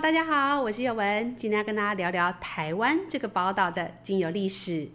大家好，我是耀文，今天要跟大家聊聊台湾这个宝岛的精油历史。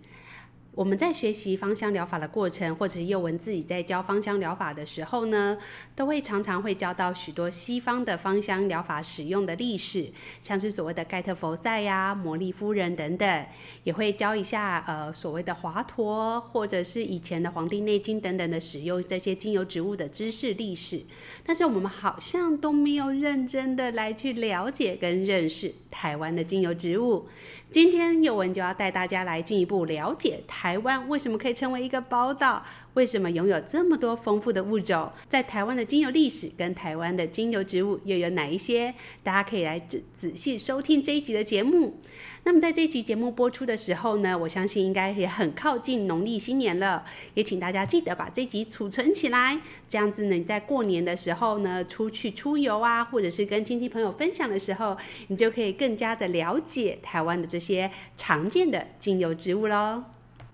我们在学习芳香疗法的过程，或者是佑文自己在教芳香疗法的时候呢，都会常常会教到许多西方的芳香疗法使用的历史，像是所谓的盖特佛赛呀、茉莉夫人等等，也会教一下呃所谓的华佗，或者是以前的《黄帝内经》等等的使用这些精油植物的知识历史。但是我们好像都没有认真的来去了解跟认识台湾的精油植物。今天佑文就要带大家来进一步了解台台湾为什么可以成为一个宝岛，为什么拥有这么多丰富的物种，在台湾的精油历史跟台湾的精油植物又有哪一些？大家可以来仔仔细收听这一集的节目。那么在这一集节目播出的时候呢，我相信应该也很靠近农历新年了，也请大家记得把这集储存起来，这样子呢，你在过年的时候呢，出去出游啊，或者是跟亲戚朋友分享的时候，你就可以更加的了解台湾的这些常见的精油植物喽。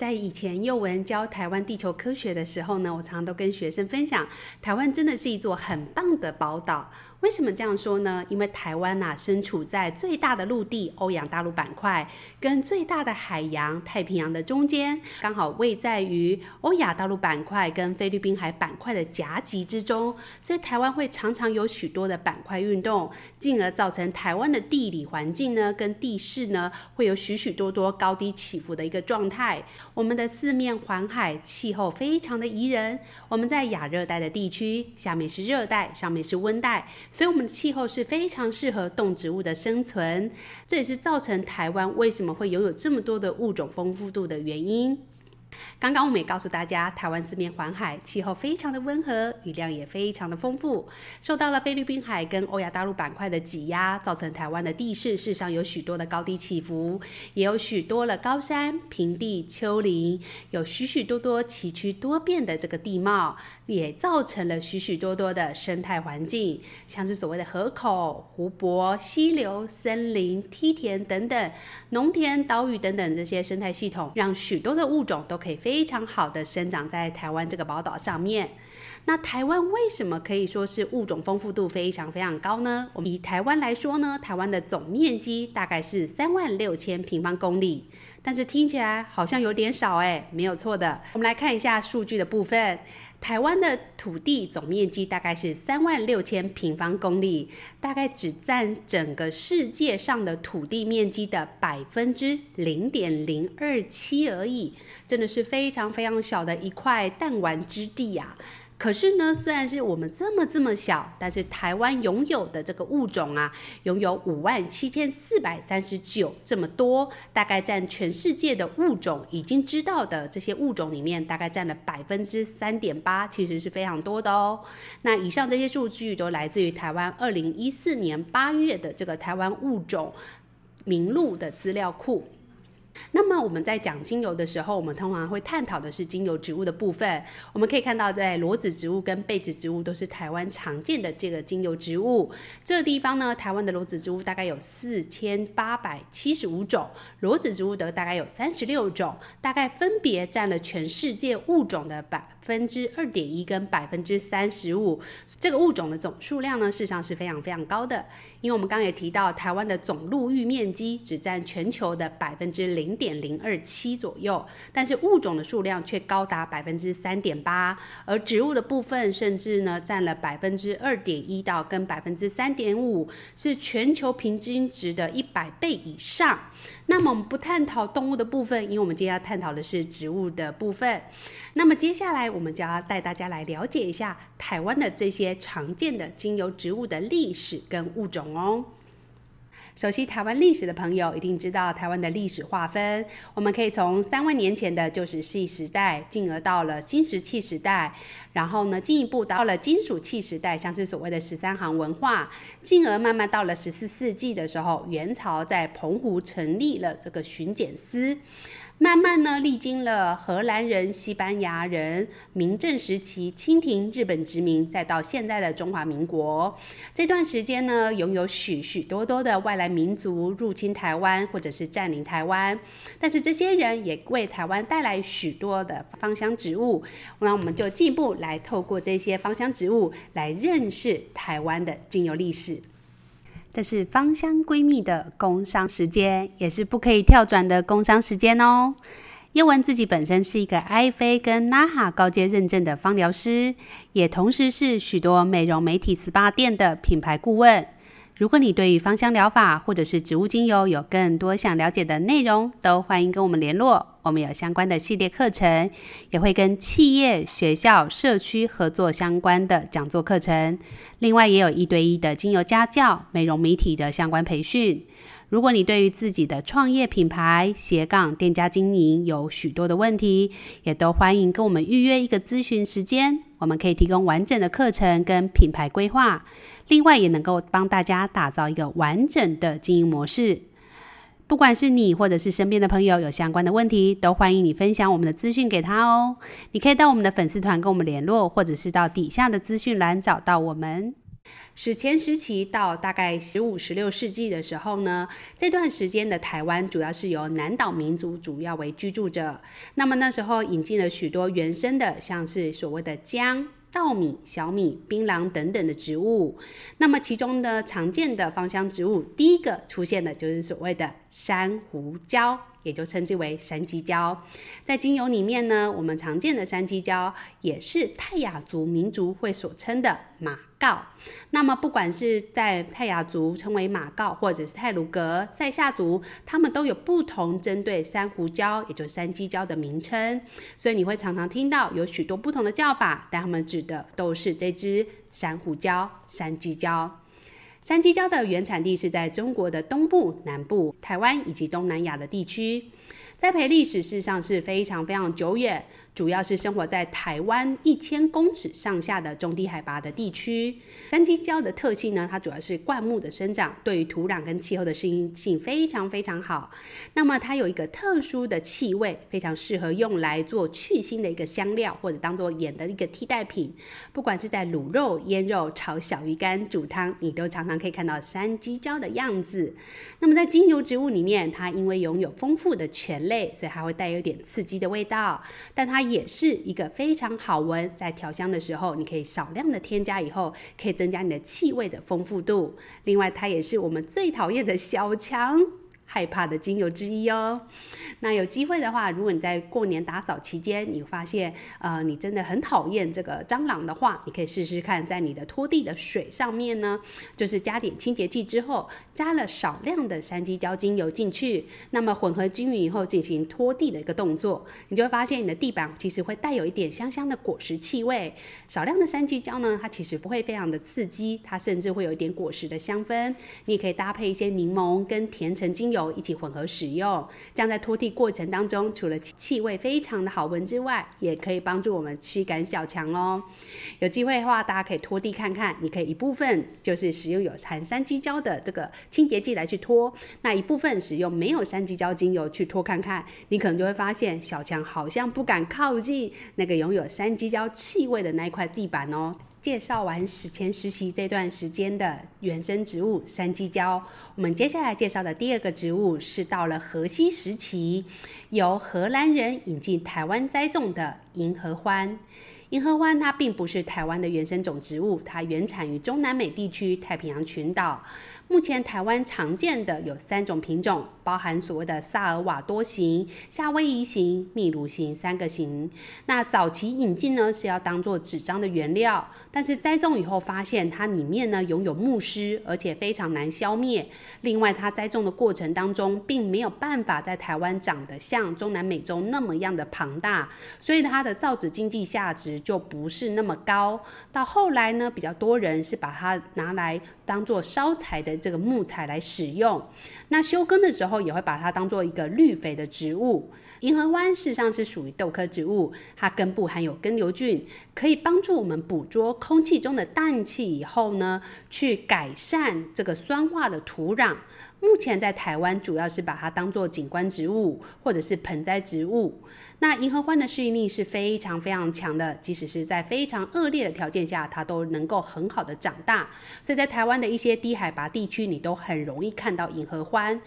在以前幼文教台湾地球科学的时候呢，我常常都跟学生分享，台湾真的是一座很棒的宝岛。为什么这样说呢？因为台湾呐、身处在最大的陆地欧亚大陆板块跟最大的海洋太平洋的中间，刚好位在于欧亚大陆板块跟菲律宾海板块的夹击之中，所以台湾会常常有许多的板块运动，进而造成台湾的地理环境呢跟地势呢会有许许多多高低起伏的一个状态。我们的四面环海，气候非常的宜人。我们在亚热带的地区，下面是热带，上面是温带。所以，我们的气候是非常适合动植物的生存，这也是造成台湾为什么会拥有这么多的物种丰富度的原因。刚刚我们也告诉大家，台湾四面环海，气候非常的温和，雨量也非常的丰富。受到了菲律宾海跟欧亚大陆板块的挤压，造成台湾的地势事实上有许多的高低起伏，也有许多的高山、平地、丘陵，有许许多多崎岖多变的这个地貌，也造成了许许多多的生态环境，像是所谓的河口、湖泊、溪流、森林、梯田等等，农田、岛屿等等这些生态系统，让许多的物种都可以非常好的生长在台湾这个宝岛上面。那台湾为什么可以说是物种丰富度非常非常高呢？我们以台湾来说呢，台湾的总面积大概是三万六千平方公里，但是听起来好像有点少哎，没有错的。我们来看一下数据的部分，台湾的土地总面积大概是三万六千平方公里，大概只占整个世界上的土地面积的百分之零点零二七而已，真的是非常非常小的一块弹丸之地呀、啊。可是呢，虽然是我们这么这么小，但是台湾拥有的这个物种啊，拥有五万七千四百三十九这么多，大概占全世界的物种已经知道的这些物种里面，大概占了百分之三点八，其实是非常多的哦。那以上这些数据都来自于台湾二零一四年八月的这个台湾物种名录的资料库。那么我们在讲精油的时候，我们通常会探讨的是精油植物的部分。我们可以看到，在裸子植物跟被子植物都是台湾常见的这个精油植物。这个地方呢，台湾的裸子植物大概有四千八百七十五种，裸子植物的大概有三十六种，大概分别占了全世界物种的百分之二点一跟百分之三十五。这个物种的总数量呢，事实上是非常非常高的。因为我们刚刚也提到，台湾的总陆域面积只占全球的百分之零点零二七左右，但是物种的数量却高达百分之三点八，而植物的部分甚至呢占了百分之二点一到跟百分之三点五，是全球平均值的一百倍以上。那么我们不探讨动物的部分，因为我们今天要探讨的是植物的部分。那么接下来我我们就要带大家来了解一下台湾的这些常见的精油植物的历史跟物种哦。熟悉台湾历史的朋友一定知道台湾的历史划分，我们可以从三万年前的旧石器时代，进而到了新石器时代，然后呢进一步到了金属器时代，像是所谓的十三行文化，进而慢慢到了十四世纪的时候，元朝在澎湖成立了这个巡检司。慢慢呢，历经了荷兰人、西班牙人、明郑时期、清廷、日本殖民，再到现在的中华民国，这段时间呢，拥有许许多多的外来民族入侵台湾，或者是占领台湾。但是这些人也为台湾带来许多的芳香植物。那我们就进一步来透过这些芳香植物来认识台湾的精油历史。这是芳香闺蜜的工商时间，也是不可以跳转的工商时间哦。叶文自己本身是一个 i 菲跟 NAHA 高阶认证的芳疗师，也同时是许多美容媒体 SPA 店的品牌顾问。如果你对于芳香疗法或者是植物精油有更多想了解的内容，都欢迎跟我们联络。我们有相关的系列课程，也会跟企业、学校、社区合作相关的讲座课程。另外，也有一对一的精油家教、美容美体的相关培训。如果你对于自己的创业品牌、斜杠店家经营有许多的问题，也都欢迎跟我们预约一个咨询时间。我们可以提供完整的课程跟品牌规划。另外，也能够帮大家打造一个完整的经营模式。不管是你或者是身边的朋友有相关的问题，都欢迎你分享我们的资讯给他哦。你可以到我们的粉丝团跟我们联络，或者是到底下的资讯栏找到我们。史前时期到大概十五、十六世纪的时候呢，这段时间的台湾主要是由南岛民族主要为居住者。那么那时候引进了许多原生的，像是所谓的姜。稻米、小米、槟榔等等的植物，那么其中的常见的芳香植物，第一个出现的就是所谓的山胡椒，也就称之为山鸡椒。在精油里面呢，我们常见的山鸡椒也是泰雅族民族会所称的马告。那么，不管是在泰雅族称为马告，或者是泰鲁格、塞夏族，他们都有不同针对珊瑚礁，也就是山鸡椒的名称。所以你会常常听到有许多不同的叫法，但他们指的都是这只珊瑚礁、山鸡椒。山鸡椒的原产地是在中国的东部、南部、台湾以及东南亚的地区。栽培历史事实上是非常非常久远。主要是生活在台湾一千公尺上下的中低海拔的地区。山鸡椒的特性呢，它主要是灌木的生长，对于土壤跟气候的适应性非常非常好。那么它有一个特殊的气味，非常适合用来做去腥的一个香料，或者当做盐的一个替代品。不管是在卤肉、腌肉、炒小鱼干、煮汤，你都常常可以看到山鸡椒的样子。那么在精油植物里面，它因为拥有丰富的醛类，所以还会带有点刺激的味道，但它它也是一个非常好闻，在调香的时候，你可以少量的添加，以后可以增加你的气味的丰富度。另外，它也是我们最讨厌的小强。害怕的精油之一哦。那有机会的话，如果你在过年打扫期间，你发现呃你真的很讨厌这个蟑螂的话，你可以试试看，在你的拖地的水上面呢，就是加点清洁剂之后，加了少量的山鸡椒精油进去，那么混合均匀以后进行拖地的一个动作，你就会发现你的地板其实会带有一点香香的果实气味。少量的山鸡椒呢，它其实不会非常的刺激，它甚至会有一点果实的香氛。你也可以搭配一些柠檬跟甜橙精油。一起混合使用，这样在拖地过程当中，除了气味非常的好闻之外，也可以帮助我们驱赶小强哦。有机会的话，大家可以拖地看看，你可以一部分就是使用有含山鸡胶的这个清洁剂来去拖，那一部分使用没有山鸡胶精油去拖看看，你可能就会发现小强好像不敢靠近那个拥有山鸡胶气味的那一块地板哦。介绍完史前时期这段时间的原生植物山鸡椒，我们接下来介绍的第二个植物是到了河西时期，由荷兰人引进台湾栽种的银河欢。银河欢它并不是台湾的原生种植物，它原产于中南美地区太平洋群岛。目前台湾常见的有三种品种，包含所谓的萨尔瓦多型、夏威夷型、秘鲁型三个型。那早期引进呢是要当做纸张的原料，但是栽种以后发现它里面呢拥有木虱，而且非常难消灭。另外，它栽种的过程当中并没有办法在台湾长得像中南美洲那么样的庞大，所以它的造纸经济价值就不是那么高。到后来呢，比较多人是把它拿来当做烧柴的。这个木材来使用，那休耕的时候也会把它当做一个绿肥的植物。银河湾事实上是属于豆科植物，它根部含有根瘤菌，可以帮助我们捕捉空气中的氮气以后呢，去改善这个酸化的土壤。目前在台湾主要是把它当做景观植物或者是盆栽植物。那银合欢的适应力是非常非常强的，即使是在非常恶劣的条件下，它都能够很好的长大。所以在台湾的一些低海拔地区，你都很容易看到银合欢。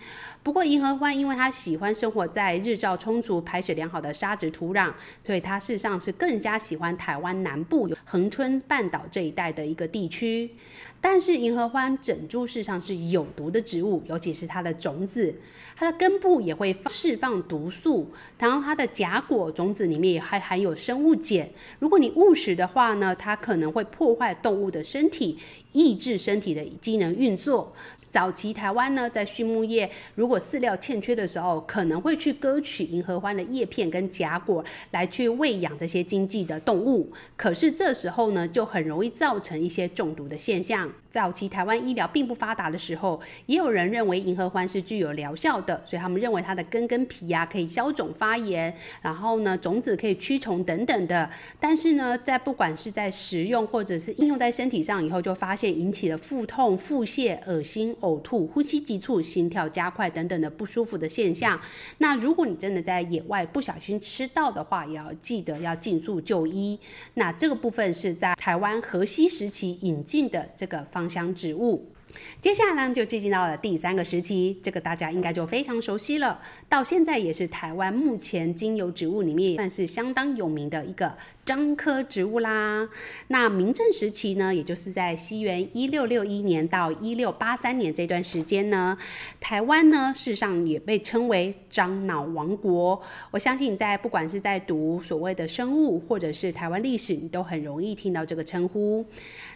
不过银合欢因为它喜欢生活在日照充足、排水良好的沙质土壤，所以它事实上是更加喜欢台湾南部有恒春半岛这一带的一个地区。但是银合欢整株事实上是有毒的植物，尤其是它的种子，它的根部也会释放毒素，然后它的荚果种子里面也还含有生物碱。如果你误食的话呢，它可能会破坏动物的身体，抑制身体的机能运作。早期台湾呢，在畜牧业如果饲料欠缺的时候，可能会去割取银合欢的叶片跟荚果来去喂养这些经济的动物。可是这时候呢，就很容易造成一些中毒的现象。早期台湾医疗并不发达的时候，也有人认为银合欢是具有疗效的，所以他们认为它的根跟皮呀可以消肿发炎，然后呢种子可以驱虫等等的。但是呢，在不管是在食用或者是应用在身体上以后，就发现引起了腹痛、腹泻、恶心。呕吐、呼吸急促、心跳加快等等的不舒服的现象。那如果你真的在野外不小心吃到的话，也要记得要尽速就医。那这个部分是在台湾荷西时期引进的这个方芳香植物。接下来呢，就进行到了第三个时期，这个大家应该就非常熟悉了。到现在也是台湾目前精油植物里面算是相当有名的一个。樟科植物啦，那明郑时期呢，也就是在西元一六六一年到一六八三年这段时间呢，台湾呢，事实上也被称为樟脑王国。我相信在不管是在读所谓的生物或者是台湾历史，你都很容易听到这个称呼。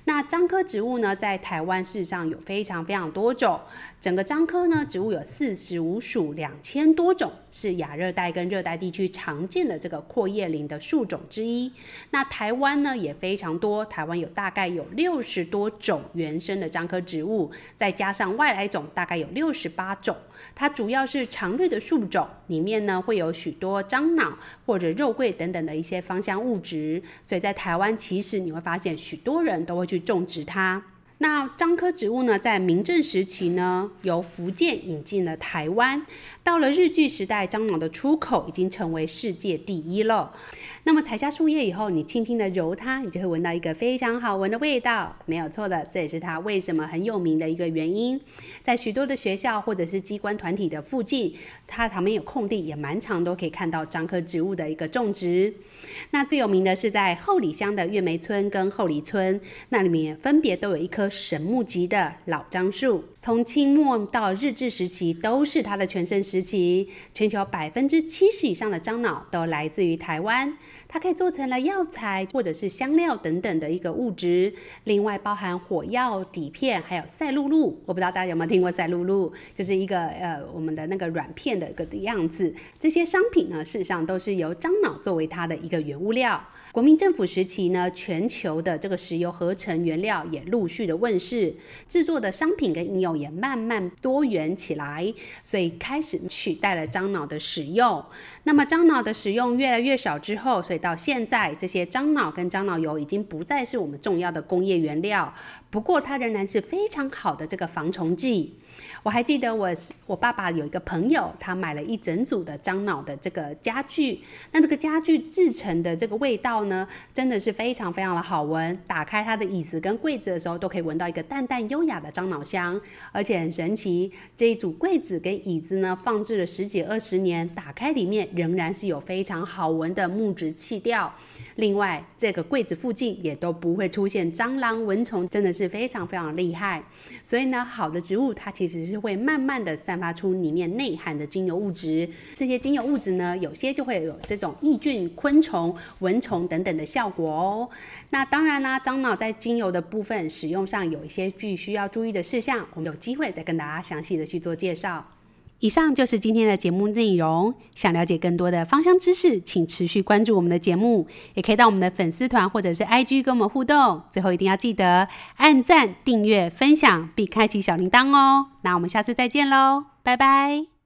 那樟科植物呢，在台湾事实上有非常非常多种，整个樟科呢，植物有四十五属两千多种，是亚热带跟热带地区常见的这个阔叶林的树种之一。那台湾呢也非常多，台湾有大概有六十多种原生的樟科植物，再加上外来种，大概有六十八种。它主要是常绿的树种，里面呢会有许多樟脑或者肉桂等等的一些芳香物质，所以在台湾其实你会发现许多人都会去种植它。那樟科植物呢，在明郑时期呢，由福建引进了台湾。到了日据时代，樟脑的出口已经成为世界第一了。那么采下树叶以后，你轻轻的揉它，你就会闻到一个非常好闻的味道，没有错的，这也是它为什么很有名的一个原因。在许多的学校或者是机关团体的附近，它旁边有空地，也蛮常都可以看到樟科植物的一个种植。那最有名的是在后里乡的月梅村跟后里村，那里面分别都有一棵神木级的老樟树，从清末到日治时期都是它的全盛时期。全球百分之七十以上的樟脑都来自于台湾，它可以做成了药材或者是香料等等的一个物质。另外包含火药底片，还有赛璐璐。我不知道大家有没有听过赛璐璐，就是一个呃我们的那个软片的一个样子。这些商品呢，事实上都是由樟脑作为它的一个原物料。国民政府时期呢，全球的这个石油合成原料也陆续的问世，制作的商品跟应用也慢慢多元起来，所以开始取代了樟脑的使用。那么樟脑的使用越来越少之后，所以到现在这些樟脑跟樟脑油已经不再是我们重要的工业原料，不过它仍然是非常好的这个防虫剂。我还记得我我爸爸有一个朋友，他买了一整组的樟脑的这个家具。那这个家具制成的这个味道呢，真的是非常非常的好闻。打开它的椅子跟柜子的时候，都可以闻到一个淡淡优雅的樟脑香。而且很神奇，这一组柜子跟椅子呢，放置了十几二十年，打开里面仍然是有非常好闻的木质气调。另外，这个柜子附近也都不会出现蟑螂、蚊虫，真的是非常非常厉害。所以呢，好的植物它其其实是会慢慢的散发出里面内含的精油物质。这些精油物质呢，有些就会有这种抑菌、昆虫、蚊虫等等的效果哦。那当然啦，樟脑在精油的部分使用上有一些必须要注意的事项，我们有机会再跟大家详细的去做介绍。以上就是今天的节目内容。想了解更多的芳香知识，请持续关注我们的节目，也可以到我们的粉丝团或者是 IG 跟我们互动。最后一定要记得按赞、订阅、分享，并开启小铃铛哦。那我们下次再见喽，拜拜。